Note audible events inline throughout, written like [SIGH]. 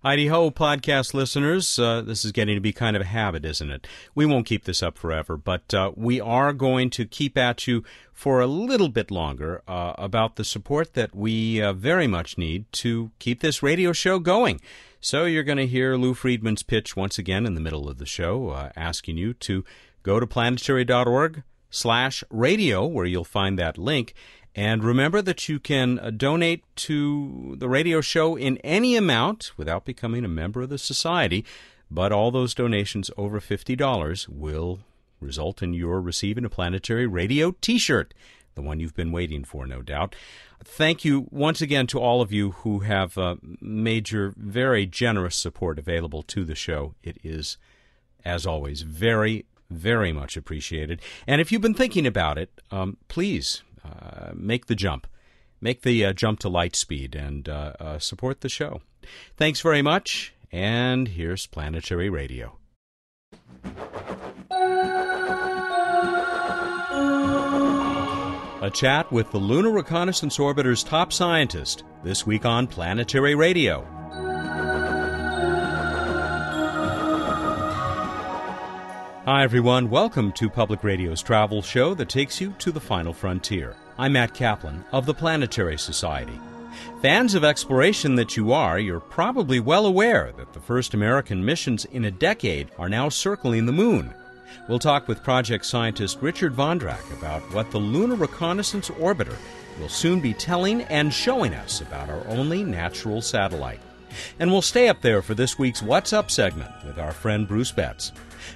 Heidi Ho, podcast listeners. Uh, this is getting to be kind of a habit, isn't it? We won't keep this up forever, but uh, we are going to keep at you for a little bit longer uh, about the support that we uh, very much need to keep this radio show going. So you're going to hear Lou Friedman's pitch once again in the middle of the show, uh, asking you to go to planetary.org slash radio, where you'll find that link and remember that you can uh, donate to the radio show in any amount without becoming a member of the society, but all those donations over $50 will result in your receiving a planetary radio t shirt, the one you've been waiting for, no doubt. Thank you once again to all of you who have uh, made your very generous support available to the show. It is, as always, very, very much appreciated. And if you've been thinking about it, um, please uh, make the jump. Make the uh, jump to light speed and uh, uh, support the show. Thanks very much, and here's Planetary Radio. A chat with the Lunar Reconnaissance Orbiter's top scientist this week on Planetary Radio. Hi, everyone. Welcome to Public Radio's travel show that takes you to the final frontier. I'm Matt Kaplan of the Planetary Society. Fans of exploration that you are, you're probably well aware that the first American missions in a decade are now circling the moon. We'll talk with project scientist Richard Vondrak about what the Lunar Reconnaissance Orbiter will soon be telling and showing us about our only natural satellite. And we'll stay up there for this week's What's Up segment with our friend Bruce Betts.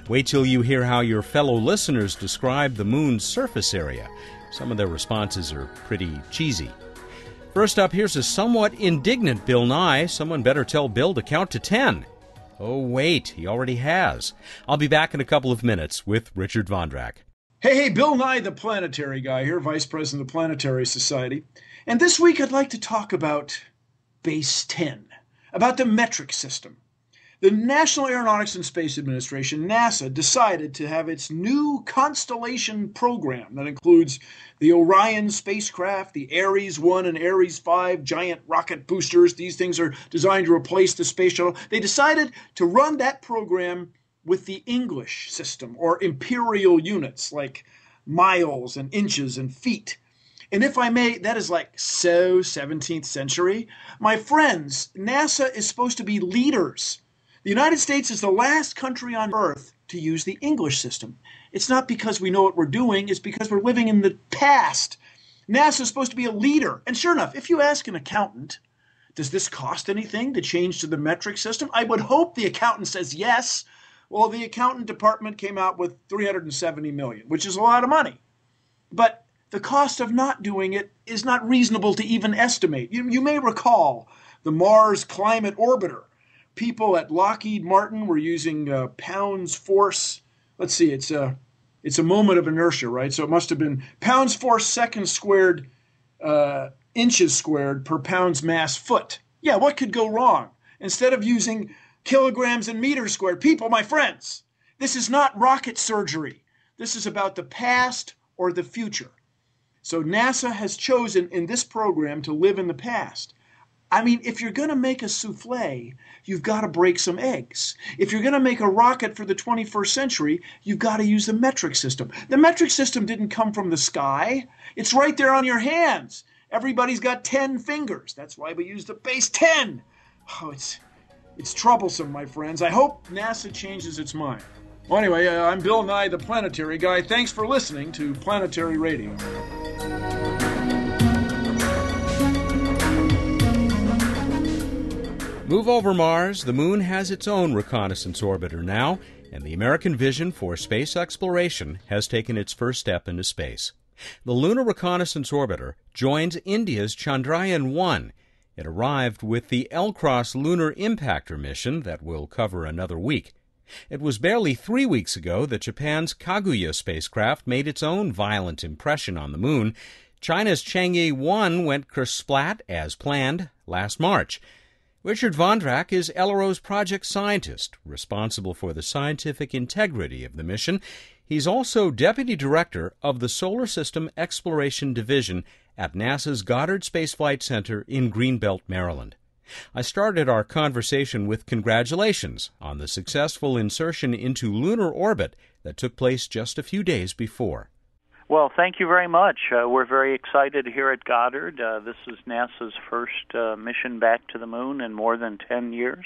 Wait till you hear how your fellow listeners describe the moon's surface area. Some of their responses are pretty cheesy. First up, here's a somewhat indignant Bill Nye. Someone better tell Bill to count to 10. Oh, wait, he already has. I'll be back in a couple of minutes with Richard Vondrak. Hey, hey, Bill Nye, the planetary guy here, Vice President of the Planetary Society. And this week I'd like to talk about Base 10, about the metric system. The National Aeronautics and Space Administration, NASA, decided to have its new Constellation program that includes the Orion spacecraft, the Ares 1 and Ares 5 giant rocket boosters. These things are designed to replace the space shuttle. They decided to run that program with the English system or imperial units like miles and inches and feet. And if I may, that is like so 17th century. My friends, NASA is supposed to be leaders the United States is the last country on earth to use the English system. It's not because we know what we're doing, it's because we're living in the past. NASA is supposed to be a leader. And sure enough, if you ask an accountant, does this cost anything to change to the metric system? I would hope the accountant says yes. Well, the accountant department came out with 370 million, which is a lot of money. But the cost of not doing it is not reasonable to even estimate. You, you may recall the Mars Climate Orbiter people at Lockheed Martin were using uh, pounds force. Let's see, it's a it's a moment of inertia, right? So it must have been pounds force seconds squared, uh, inches squared per pounds mass foot. Yeah, what could go wrong? Instead of using kilograms and meters squared, people, my friends, this is not rocket surgery. This is about the past or the future. So NASA has chosen in this program to live in the past. I mean, if you're going to make a souffle, you've got to break some eggs. If you're going to make a rocket for the 21st century, you've got to use the metric system. The metric system didn't come from the sky, it's right there on your hands. Everybody's got 10 fingers. That's why we use the base 10. Oh, it's, it's troublesome, my friends. I hope NASA changes its mind. Well, anyway, uh, I'm Bill Nye, the planetary guy. Thanks for listening to Planetary Radio. Move over Mars, the moon has its own reconnaissance orbiter now, and the American vision for space exploration has taken its first step into space. The Lunar Reconnaissance Orbiter joins India's Chandrayaan 1. It arrived with the L-CROSS Lunar Impactor mission that will cover another week. It was barely three weeks ago that Japan's Kaguya spacecraft made its own violent impression on the moon. China's Chang'e 1 went kersplat as planned last March. Richard Vondrak is LRO's project scientist, responsible for the scientific integrity of the mission. He's also deputy director of the Solar System Exploration Division at NASA's Goddard Space Flight Center in Greenbelt, Maryland. I started our conversation with congratulations on the successful insertion into lunar orbit that took place just a few days before. Well, thank you very much. Uh, we're very excited here at Goddard. Uh, this is NASA's first uh, mission back to the moon in more than 10 years,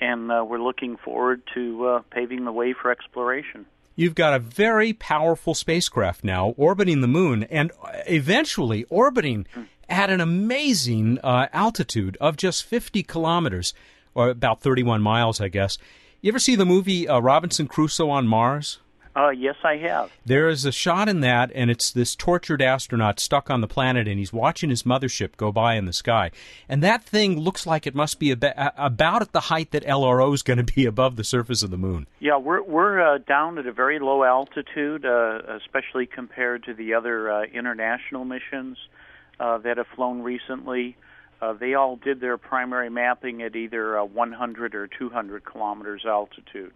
and uh, we're looking forward to uh, paving the way for exploration. You've got a very powerful spacecraft now orbiting the moon and eventually orbiting at an amazing uh, altitude of just 50 kilometers, or about 31 miles, I guess. You ever see the movie Robinson Crusoe on Mars? Uh, yes, I have. There is a shot in that, and it's this tortured astronaut stuck on the planet, and he's watching his mothership go by in the sky. And that thing looks like it must be about at the height that LRO is going to be [LAUGHS] above the surface of the moon. Yeah, we're we're uh, down at a very low altitude, uh, especially compared to the other uh, international missions uh, that have flown recently. Uh, they all did their primary mapping at either 100 or 200 kilometers altitude.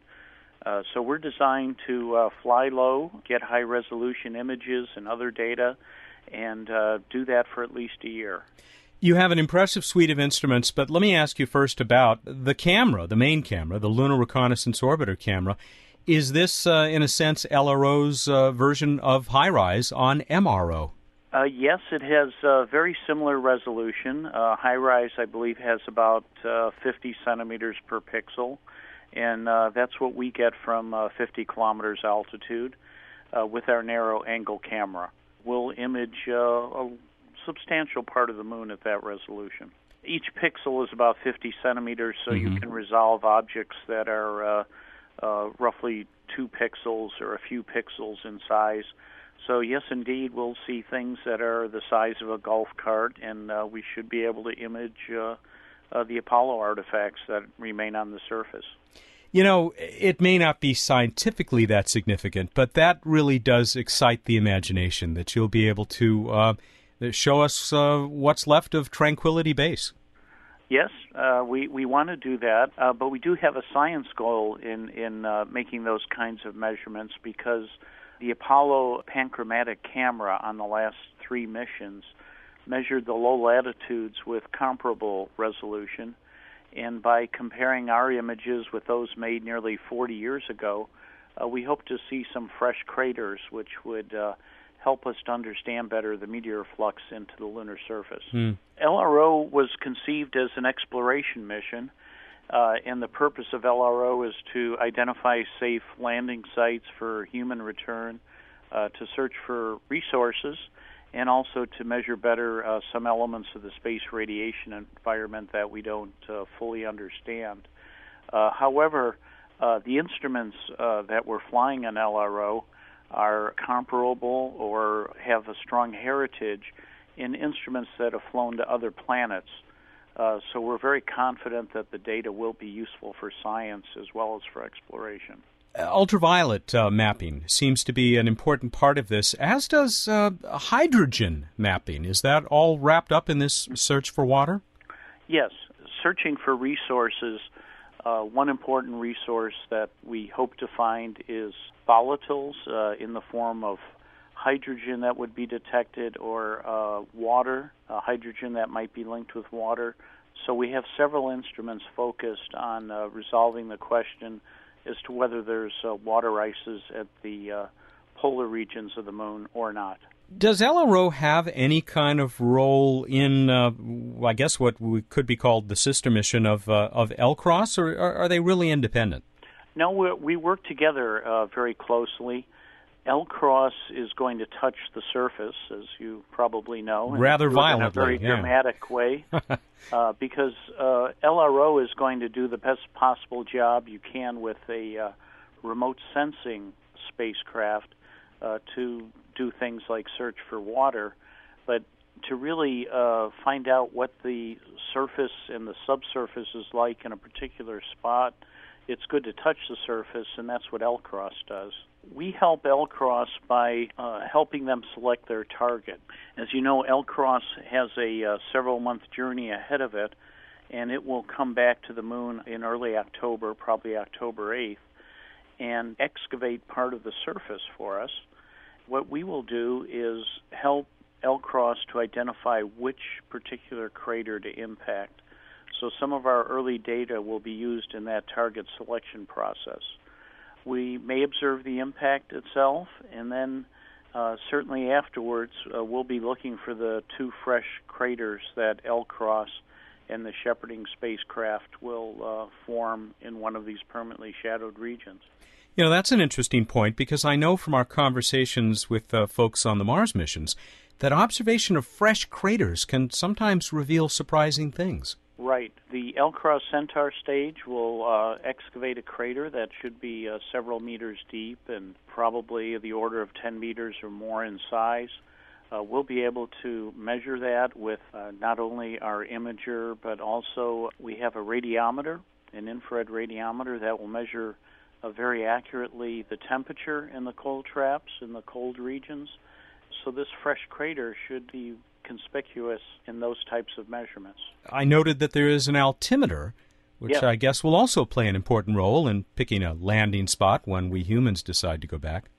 Uh, so we're designed to uh, fly low, get high resolution images and other data, and uh, do that for at least a year. You have an impressive suite of instruments, but let me ask you first about the camera, the main camera, the Lunar Reconnaissance Orbiter camera. Is this, uh, in a sense, LRO's uh, version of HiRISE on MRO? Uh, yes, it has a very similar resolution. Uh, HiRISE, I believe, has about uh, 50 centimeters per pixel and uh, that's what we get from uh, 50 kilometers altitude uh, with our narrow angle camera. We'll image uh, a substantial part of the moon at that resolution. Each pixel is about 50 centimeters, so mm-hmm. you can resolve objects that are uh, uh, roughly two pixels or a few pixels in size. So yes, indeed, we'll see things that are the size of a golf cart, and uh, we should be able to image uh, the Apollo artifacts that remain on the surface. You know, it may not be scientifically that significant, but that really does excite the imagination that you'll be able to uh, show us uh, what's left of Tranquility Base. Yes, uh, we we want to do that, uh, but we do have a science goal in in uh, making those kinds of measurements because the Apollo panchromatic camera on the last three missions measured the low latitudes with comparable resolution. And by comparing our images with those made nearly 40 years ago, uh, we hope to see some fresh craters, which would uh, help us to understand better the meteor flux into the lunar surface. Mm. LRO was conceived as an exploration mission, uh, and the purpose of LRO is to identify safe landing sites for human return, uh, to search for resources, and also to measure better uh, some elements of the space radiation environment that we don't uh, fully understand. Uh, however, uh, the instruments uh, that we're flying on LRO are comparable or have a strong heritage in instruments that have flown to other planets. Uh, so we're very confident that the data will be useful for science as well as for exploration ultraviolet uh, mapping seems to be an important part of this, as does uh, hydrogen mapping. Is that all wrapped up in this search for water? Yes. Searching for resources, uh, one important resource that we hope to find is volatiles uh, in the form of hydrogen that would be detected or uh, water, uh, hydrogen that might be linked with water. So we have several instruments focused on resolving the question as to whether there's uh, water ices at the uh, polar regions of the moon or not. Does LRO have any kind of role in, uh, I guess, what we could be called the sister mission of uh, of LCROSS, or are, are, they really independent? No, we work together uh, very closely. LCROSS is going to touch the surface, as you probably know, rather violently, in a very yeah. dramatic way, [LAUGHS] uh, because uh, LRO is going to do the best possible job you can with a uh, remote sensing spacecraft uh, to do things like search for water, but to really uh, find out what the surface and the subsurface is like in a particular spot, it's good to touch the surface, and that's what LCROSS does we help LCROSS by uh, helping them select their target. As you know, LCROSS has a uh, several month journey ahead of it, and it will come back to the moon in early October, probably October 8th, and excavate part of the surface for us. What we will do is help LCROSS to identify which particular crater to impact. So some of our early data will be used in that target selection process. We may observe the impact itself, and then uh, certainly afterwards, uh, we'll be looking for the two fresh craters that LCROSS and the shepherding spacecraft will uh, form in one of these permanently shadowed regions. You know, that's an interesting point because I know from our conversations with uh, folks on the Mars missions that observation of fresh craters can sometimes reveal surprising things. Right. The LCROSS Centaur stage will uh, excavate a crater that should be uh, several meters deep and probably the order of 10 meters or more in size. Uh, we'll be able to measure that with uh, not only our imager, but also we have a radiometer, an infrared radiometer that will measure uh, very accurately the temperature in the cold traps in the cold regions. So this fresh crater should be conspicuous in those types of measurements. I noted that there is an altimeter, which yes. I guess will also play an important role in picking a landing spot when we humans decide to go back.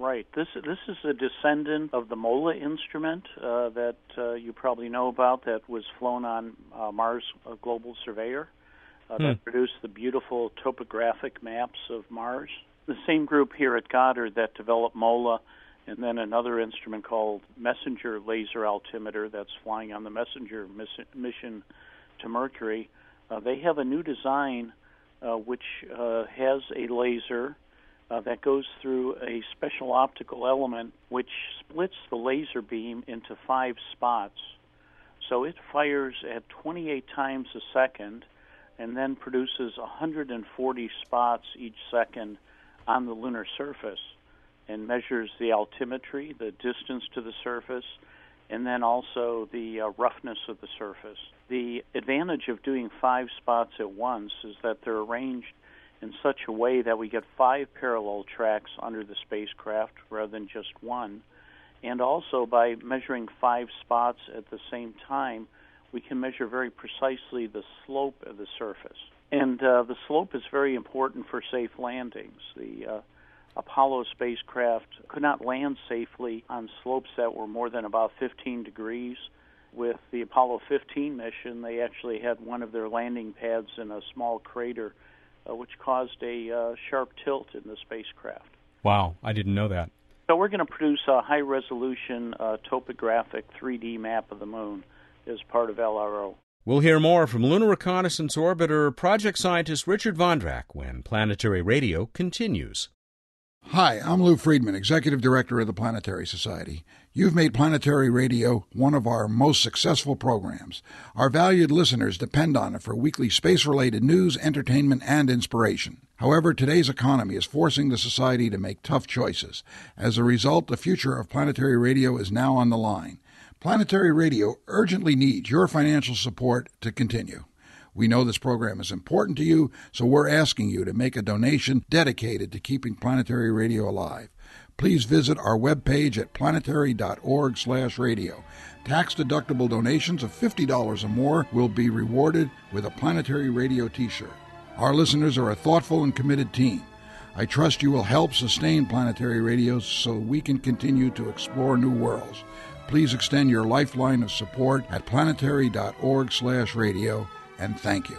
Right. This this is a descendant of the MOLA instrument uh, that uh, you probably know about that was flown on uh, Mars Global Surveyor uh, hmm. that produced the beautiful topographic maps of Mars. The same group here at Goddard that developed MOLA, and then another instrument called Messenger Laser Altimeter that's flying on the Messenger miss- mission to Mercury. Uh, they have a new design uh, which uh, has a laser. Uh, that goes through a special optical element which splits the laser beam into five spots. So it fires at 28 times a second and then produces 140 spots each second on the lunar surface and measures the altimetry, the distance to the surface, and then also the uh, roughness of the surface. The advantage of doing five spots at once is that they're arranged in such a way that we get five parallel tracks under the spacecraft rather than just one. And also by measuring five spots at the same time, we can measure very precisely the slope of the surface. And uh, the slope is very important for safe landings. The uh, Apollo spacecraft could not land safely on slopes that were more than about 15 degrees. With the Apollo 15 mission, they actually had one of their landing pads in a small crater, uh, which caused a uh, sharp tilt in the spacecraft. Wow, I didn't know that. So we're going to produce a high resolution uh, topographic 3D map of the moon as part of LRO. We'll hear more from Lunar Reconnaissance Orbiter project scientist Richard Vondrak when Planetary Radio continues. Hi, I'm Lou Friedman, Executive Director of the Planetary Society. You've made Planetary Radio one of our most successful programs. Our valued listeners depend on it for weekly space related news, entertainment, and inspiration. However, today's economy is forcing the Society to make tough choices. As a result, the future of Planetary Radio is now on the line. Planetary Radio urgently needs your financial support to continue. We know this program is important to you, so we're asking you to make a donation dedicated to keeping Planetary Radio alive. Please visit our webpage at planetary.org/radio. Tax-deductible donations of $50 or more will be rewarded with a Planetary Radio t-shirt. Our listeners are a thoughtful and committed team. I trust you will help sustain Planetary Radio so we can continue to explore new worlds please extend your lifeline of support at planetary.org/radio and thank you.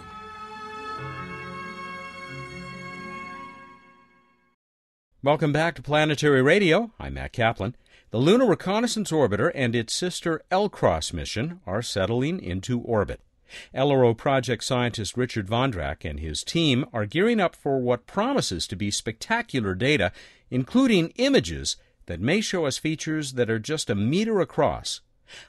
Welcome back to Planetary Radio. I'm Matt Kaplan. The Lunar Reconnaissance Orbiter and its sister LCROSS mission are settling into orbit. LRO project scientist Richard Vondrak and his team are gearing up for what promises to be spectacular data, including images that may show us features that are just a meter across.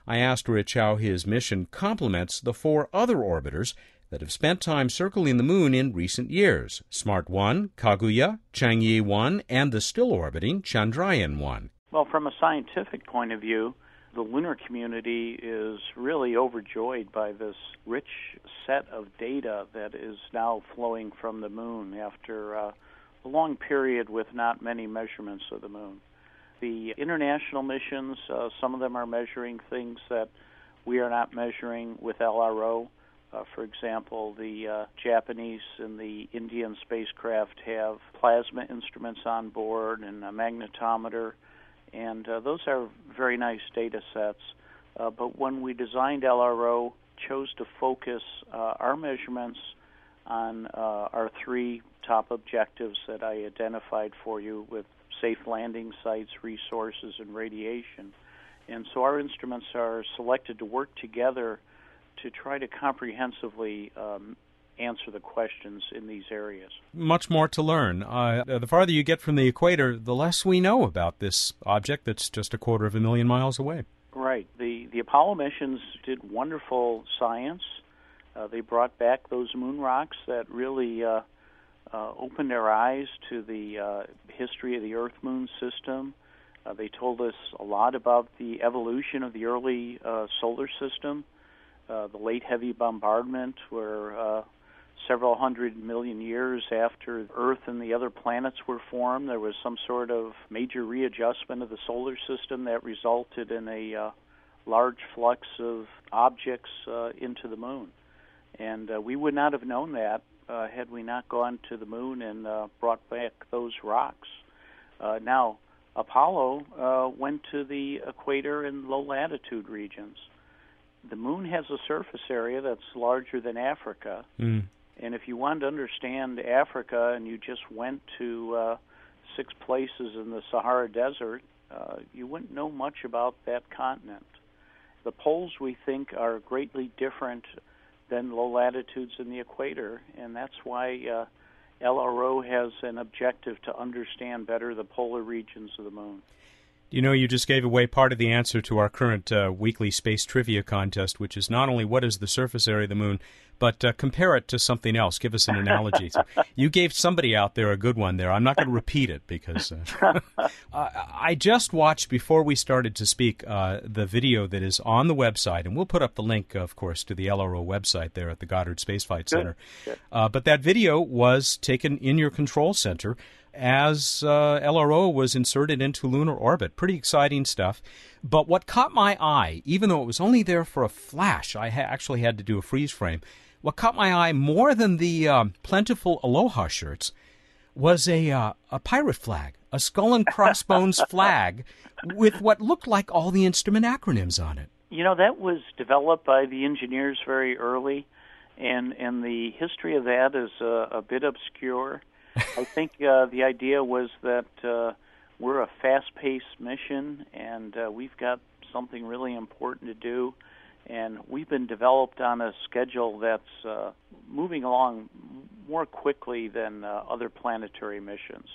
I asked Rich how his mission complements the four other orbiters that have spent time circling the moon in recent years SMART 1, Kaguya, Chang'e 1, and the still orbiting Chandrayaan 1. Well, from a scientific point of view, the lunar community is really overjoyed by this rich set of data that is now flowing from the moon after uh, a long period with not many measurements of the moon the international missions, uh, some of them are measuring things that we are not measuring with LRO. Uh, for example, the uh, Japanese and the Indian spacecraft have plasma instruments on board and a magnetometer, and uh, those are very nice data sets. Uh, but when we designed LRO, chose to focus uh, our measurements on uh, our three top objectives that I identified for you with safe landing sites, resources, and radiation. And so our instruments are selected to work together to try to comprehensively um, answer the questions in these areas. Much more to learn. Uh, the farther you get from the equator, the less we know about this object that's just a quarter of a million miles away. Right. The the Apollo missions did wonderful science. Uh, they brought back those moon rocks that really uh, uh, opened our eyes to the uh, history of the Earth Moon system. Uh, they told us a lot about the evolution of the early uh, solar system, uh, the late heavy bombardment, where uh, several hundred million years after Earth and the other planets were formed, there was some sort of major readjustment of the solar system that resulted in a large flux of objects into the moon. And we would not have known that uh, had we not gone to the moon and uh, brought back those rocks. Uh, now, Apollo uh, went to the equator and low latitude regions. The moon has a surface area that's larger than Africa. Mm. And if you wanted to understand Africa and you just went to uh, six places in the Sahara Desert, uh, you wouldn't know much about that continent. The poles we think are greatly different than low latitudes in the equator, and that's why uh, LRO has an objective to understand better the polar regions of the moon. You know, you just gave away part of the answer to our current uh, weekly space trivia contest, which is not only what is the surface area of the moon, but uh, compare it to something else. Give us an analogy. [LAUGHS] you gave somebody out there a good one there. I'm not going to repeat it because uh, [LAUGHS] I just watched before we started to speak uh, the video that is on the website, and we'll put up the link, of course, to the LRO website there at the Goddard Space Flight Center. Good. Uh, but that video was taken in your control center as uh, LRO was inserted into lunar orbit. Pretty exciting stuff. But what caught my eye, even though it was only there for a flash, I ha- actually had to do a freeze frame. What caught my eye more than the um, plentiful Aloha shirts was a uh, a pirate flag, a skull and crossbones [LAUGHS] flag, with what looked like all the instrument acronyms on it. You know that was developed by the engineers very early, and and the history of that is a, a bit obscure. [LAUGHS] I think uh, the idea was that uh, we're a fast-paced mission, and uh, we've got something really important to do, and we've been developed on a schedule that's uh, moving along more quickly than uh, other planetary missions.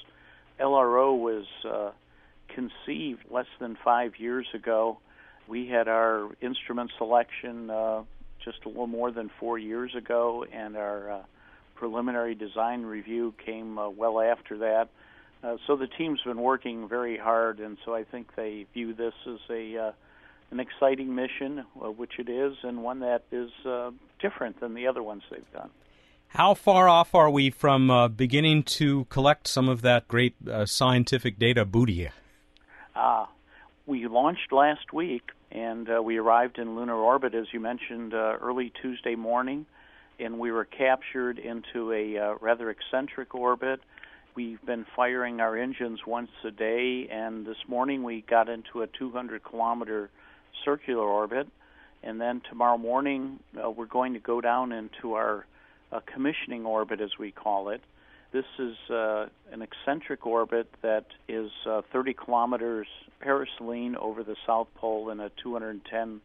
LRO was uh, conceived less than five years ago. We had our instrument selection uh, just a little more than four years ago, and our uh, preliminary design review came uh, well after that. Uh, so the team's been working very hard, and so I think they view this as a uh, an exciting mission, uh, which it is, and one that is uh, different than the other ones they've done. How far off are we from uh, beginning to collect some of that great uh, scientific data booty? Uh, we launched last week, and uh, we arrived in lunar orbit, as you mentioned, uh, early Tuesday morning, and we were captured into a uh, rather eccentric orbit. We've been firing our engines once a day, and this morning we got into a 200 kilometer circular orbit. And then tomorrow morning, uh, we're going to go down into our uh, commissioning orbit, as we call it. This is uh, an eccentric orbit that is uh, 30 kilometers periselene over the South Pole and a 210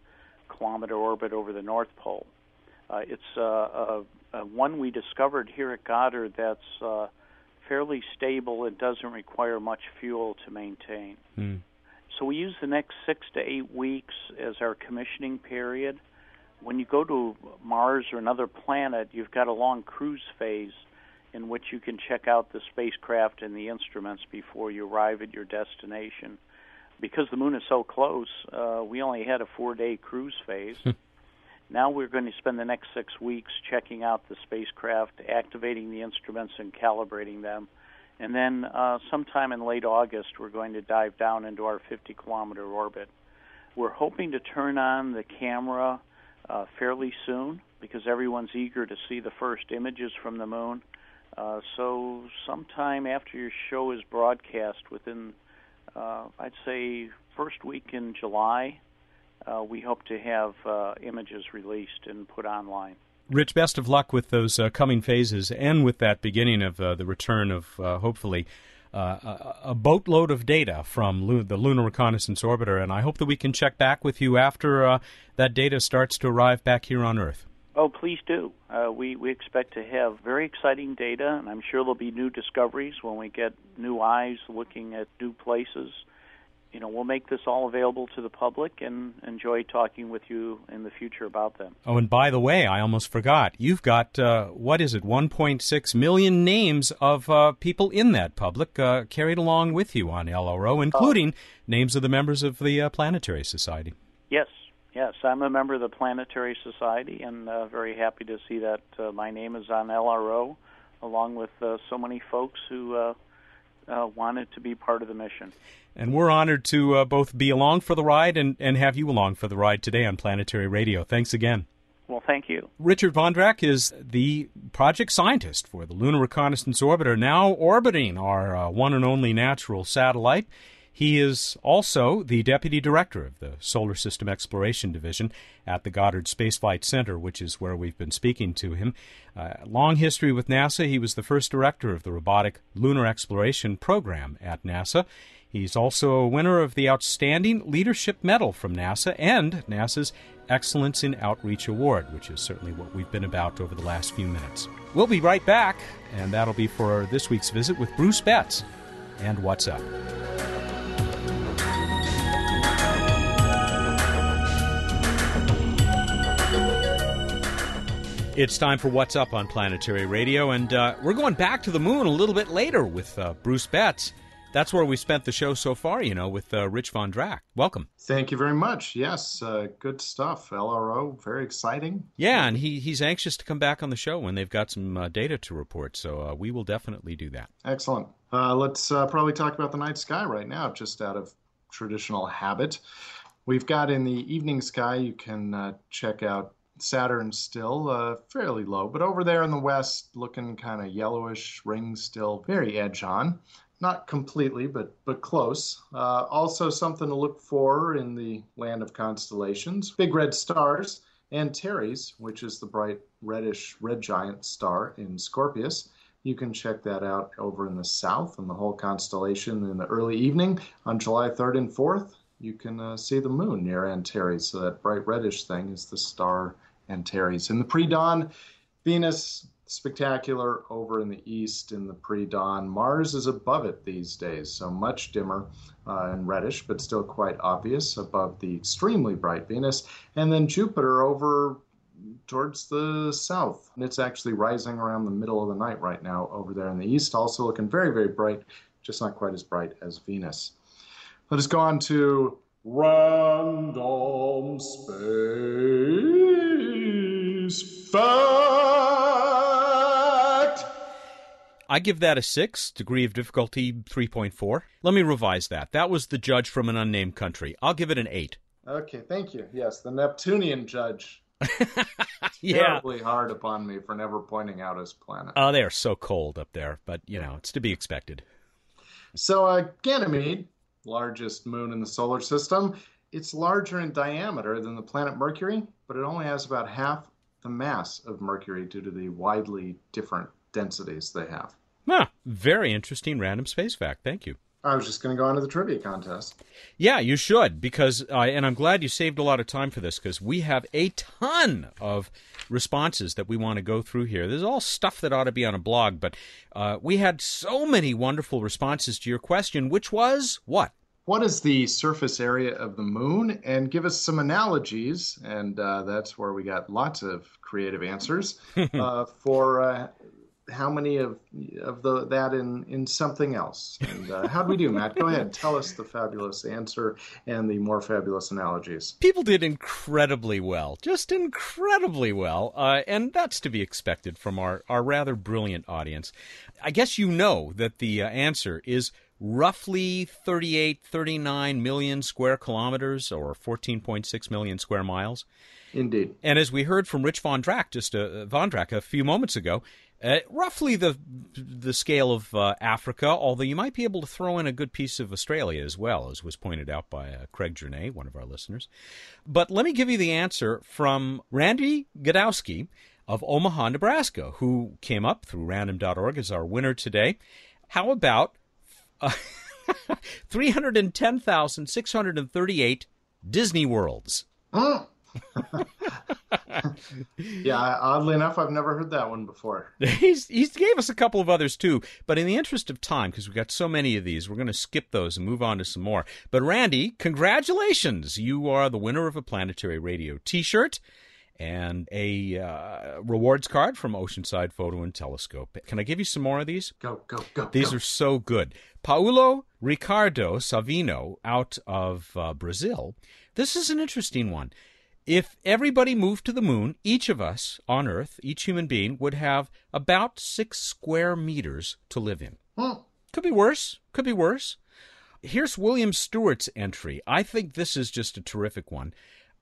kilometer orbit over the North Pole. Uh, it's uh, a, a one we discovered here at Goddard that's uh, fairly stable. It doesn't require much fuel to maintain. Hmm. So we use the next six to eight weeks as our commissioning period. When you go to Mars or another planet, you've got a long cruise phase in which you can check out the spacecraft and the instruments before you arrive at your destination. Because the moon is so close, uh, we only had a four day cruise phase. [LAUGHS] now we're going to spend the next six weeks checking out the spacecraft, activating the instruments, and calibrating them. And then uh, sometime in late August, we're going to dive down into our 50 kilometer orbit. We're hoping to turn on the camera uh, fairly soon because everyone's eager to see the first images from the moon. Uh, so, sometime after your show is broadcast, within, uh, I'd say, first week in July, uh, we hope to have uh, images released and put online. Rich, best of luck with those uh, coming phases and with that beginning of uh, the return of uh, hopefully uh, a, a boatload of data from Lu- the Lunar Reconnaissance Orbiter. And I hope that we can check back with you after that data starts to arrive back here on Earth. Oh, please do. Uh, we we expect to have very exciting data, and I'm sure there'll be new discoveries when we get new eyes looking at new places you know, we'll make this all available to the public and enjoy talking with you in the future about them. Oh, and by the way, I almost forgot. You've got, uh, what is it, 1.6 million names of uh, people in that public uh, carried along with you on LRO, including oh. names of the members of the uh, Planetary Society. Yes, yes. I'm a member of the Planetary Society and uh, very happy to see that uh, my name is on LRO, along with so many folks who wanted to be part of the mission. And we're honored to uh, both be along for the ride and, and have you along for the ride today on Planetary Radio. Thanks again. Well, thank you. Richard Vondrak is the project scientist for the Lunar Reconnaissance Orbiter, now orbiting our uh, one and only natural satellite. He is also the deputy director of the Solar System Exploration Division at the Goddard Space Flight Center, which is where we've been speaking to him. Uh, long history with NASA. He was the first director of the Robotic Lunar Exploration Program at NASA. He's also a winner of the Outstanding Leadership Medal from NASA and NASA's Excellence in Outreach Award, which is certainly what we've been about over the last few minutes. We'll be right back, and that'll be for this week's visit with Bruce Betts and What's Up. It's time for What's Up on Planetary Radio, and uh, we're going back to the moon a little bit later with uh, Bruce Betts that's where we spent the show so far, you know, with uh, Rich Vondrak. Welcome. Thank you very much. Yes, uh, good stuff. LRO, very exciting. Yeah, and he, he's anxious to come back on the show when they've got some uh, data to report. So uh, we will definitely do that. Excellent. Uh, let's uh, probably talk about the night sky right now, just out of traditional habit. We've got in the evening sky, you can check out Saturn still fairly low, but over there in the west, looking kind of yellowish, rings still very edge on not completely, but but close. Uh, also, something to look for in the land of constellations: big red stars, and Antares, which is the bright reddish red giant star in Scorpius. You can check that out over in the south and the whole constellation in the early evening on July 3rd and 4th. You can uh, see the moon near Antares. So that bright reddish thing is the star Antares. In the pre-dawn, Venus spectacular over in the east in the pre dawn. Mars is above it these days, so much dimmer uh, and reddish, but still quite obvious above the extremely bright Venus. And then Jupiter over towards the south. And it's actually rising around the middle of the night right now over there in the east, also looking very, very bright, just not quite as bright as Venus. Let us go on to random space fact. I give that a 6, degree of difficulty 3.4. Let me revise that. That was the judge from an unnamed country. I'll give it an 8. Okay, thank you. Yes, the Neptunian judge. [LAUGHS] yeah. Terribly hard upon me for never pointing out his planet. Oh, they are so cold up there, but, you know, it's to be expected. So, uh, Ganymede, largest moon in the solar system, it's larger in diameter than the planet Mercury, but it only has about half the mass of Mercury due to the widely different densities they have. Huh. Very interesting random space fact. Thank you. I was just going to go on to the trivia contest. Yeah, you should because, uh, and I'm glad you saved a lot of time for this because we have a ton of responses that we want to go through here. There's all stuff that ought to be on a blog, but uh, we had so many wonderful responses to your question, which was what? What is the surface area of the moon? And give us some analogies, and uh, that's where we got lots of creative answers [LAUGHS] uh, for uh, how many of of the that in in something else? And uh, how do we do, Matt? Go ahead, tell us the fabulous answer and the more fabulous analogies. People did incredibly well, just incredibly well, uh, and that's to be expected from our our rather brilliant audience. I guess you know that the uh, answer is roughly 38, 39 million square kilometers or 14.6 million square miles. Indeed. And as we heard from Rich Vondrak just a, uh, Vondrak a few moments ago, Uh, roughly the the scale of uh, Africa, although you might be able to throw in a good piece of Australia as well, as was pointed out by uh, Craig Journay, one of our listeners. But let me give you the answer from Randy Gadowski of Omaha, Nebraska, who came up through random.org as our winner today. How about uh, [LAUGHS] 310,638 Disney Worlds? [LAUGHS] yeah, oddly enough, I've never heard that one before. [LAUGHS] He's he gave us a couple of others too, but in the interest of time, because we've got so many of these, we're going to skip those and move on to some more. But Randy, congratulations! You are the winner of a Planetary Radio T-shirt and a uh, rewards card from Oceanside Photo and Telescope. Can I give you some more of these? Go, go, go. These go. are so good. Paulo Ricardo Savino out of uh, Brazil. This is an interesting one. If everybody moved to the moon, each of us on Earth, each human being, would have about six square meters to live in. Hmm. Could be worse. Could be worse. Here's William Stewart's entry. I think this is just a terrific one.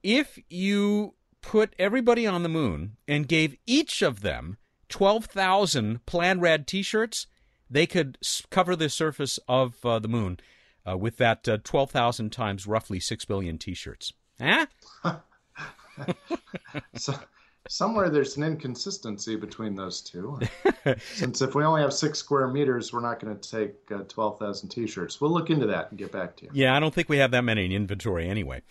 If you put everybody on the moon and gave each of them 12,000 Plan Rad t shirts, they could cover the surface of uh, the moon uh, with that uh, 12,000 times roughly 6 billion t shirts. Huh? [LAUGHS] so, somewhere there's an inconsistency between those two. [LAUGHS] Since if we only have six square meters, we're not going to take uh, 12,000 t shirts. We'll look into that and get back to you. Yeah, I don't think we have that many in inventory anyway.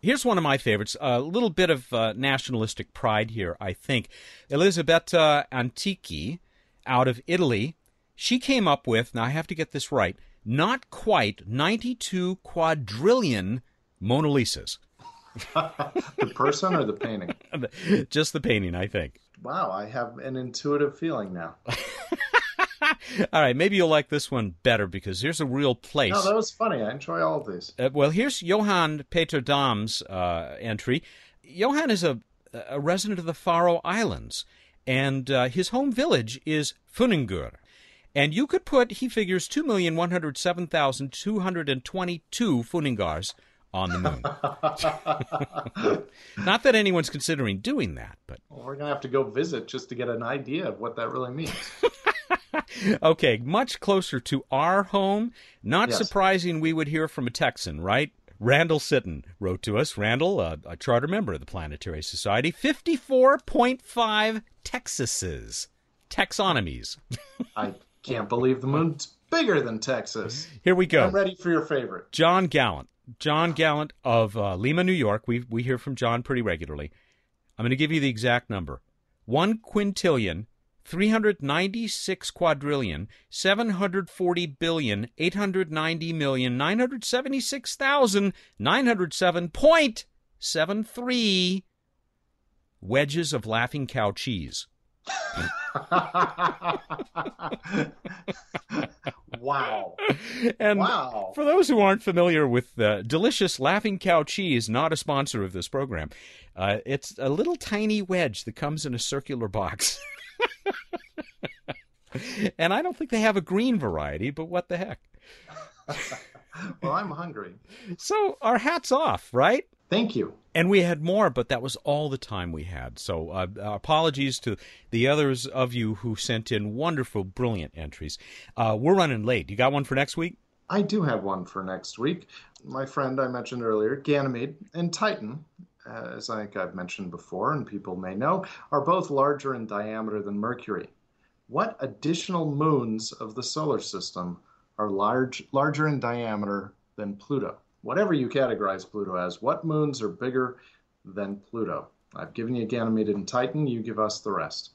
Here's one of my favorites. A little bit of uh, nationalistic pride here, I think. Elisabetta Antichi out of Italy. She came up with, now I have to get this right, not quite 92 quadrillion Mona Lisas. [LAUGHS] the person or the painting? [LAUGHS] Just the painting, I think. Wow, I have an intuitive feeling now. [LAUGHS] all right, maybe you'll like this one better because here's a real place. No, that was funny. I enjoy all of these. Uh, well, here's Johan Peter Dam's uh, entry. Johan is a, a resident of the Faroe Islands, and uh, his home village is Funningur. And you could put, he figures, 2,107,222 Funningars on the moon. [LAUGHS] Not that anyone's considering doing that, but. Well, we're going to have to go visit just to get an idea of what that really means. [LAUGHS] okay, much closer to our home. Not Yes. surprising we would hear from a Texan, right? Randall Sitton wrote to us. Randall, uh, a charter member of the Planetary Society, 54.5 Texases. Taxonomies. I can't believe the moon's bigger than Texas. Here we go. I'm ready for your favorite. John Gallant. John Gallant of uh, Lima, New York. We we hear from John pretty regularly. I'm going to give you the exact number: one quintillion, three hundred ninety-six quadrillion, seven hundred forty billion, eight hundred ninety million, nine hundred seventy-six thousand, nine hundred seven point seven three wedges of laughing cow cheese. [LAUGHS] [LAUGHS] wow. [LAUGHS] And Wow. for those who aren't familiar with uh, delicious Laughing Cow cheese, not a sponsor of this program, uh, it's a little tiny wedge that comes in a circular box. [LAUGHS] and I don't think they have a green variety, but what the heck? [LAUGHS] Well, I'm hungry. So our hats off, right? Thank you. And we had more, but that was all the time we had. So uh, apologies to the others of you who sent in wonderful, brilliant entries. Uh, we're running late. You got one for next week? I do have one for next week. My friend I mentioned earlier, Ganymede and Titan, uh, as I think I've mentioned before and people may know, are both larger in diameter than Mercury. What additional moons of the solar system are large, larger in diameter than Pluto? Whatever you categorize Pluto as, what moons are bigger than Pluto? I've given you Ganymede and Titan. You give us the rest.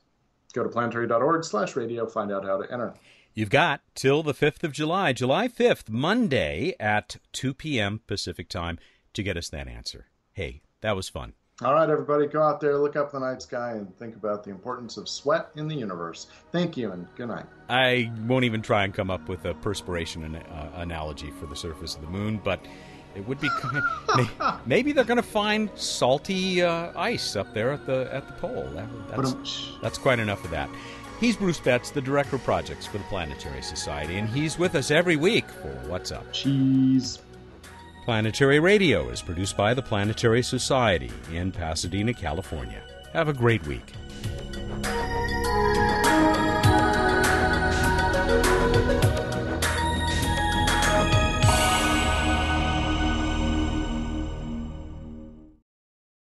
Go to planetary.org slash radio, find out how to enter. You've got till the 5th of July, July 5th, Monday at 2 p.m. Pacific time to get us that answer. Hey, that was fun. All right, everybody, go out there, look up the night sky, and think about the importance of sweat in the universe. Thank you, and good night. I won't even try and come up with a perspiration an- uh, analogy for the surface of the moon, but it would be [LAUGHS] maybe they're going to find salty uh, ice up there at the at the pole. That- that's, that's quite enough of that. He's Bruce Betts, the director of projects for the Planetary Society, and he's with us every week for What's Up. Cheese. Planetary Radio is produced by the Planetary Society in Pasadena, California. Have a great week.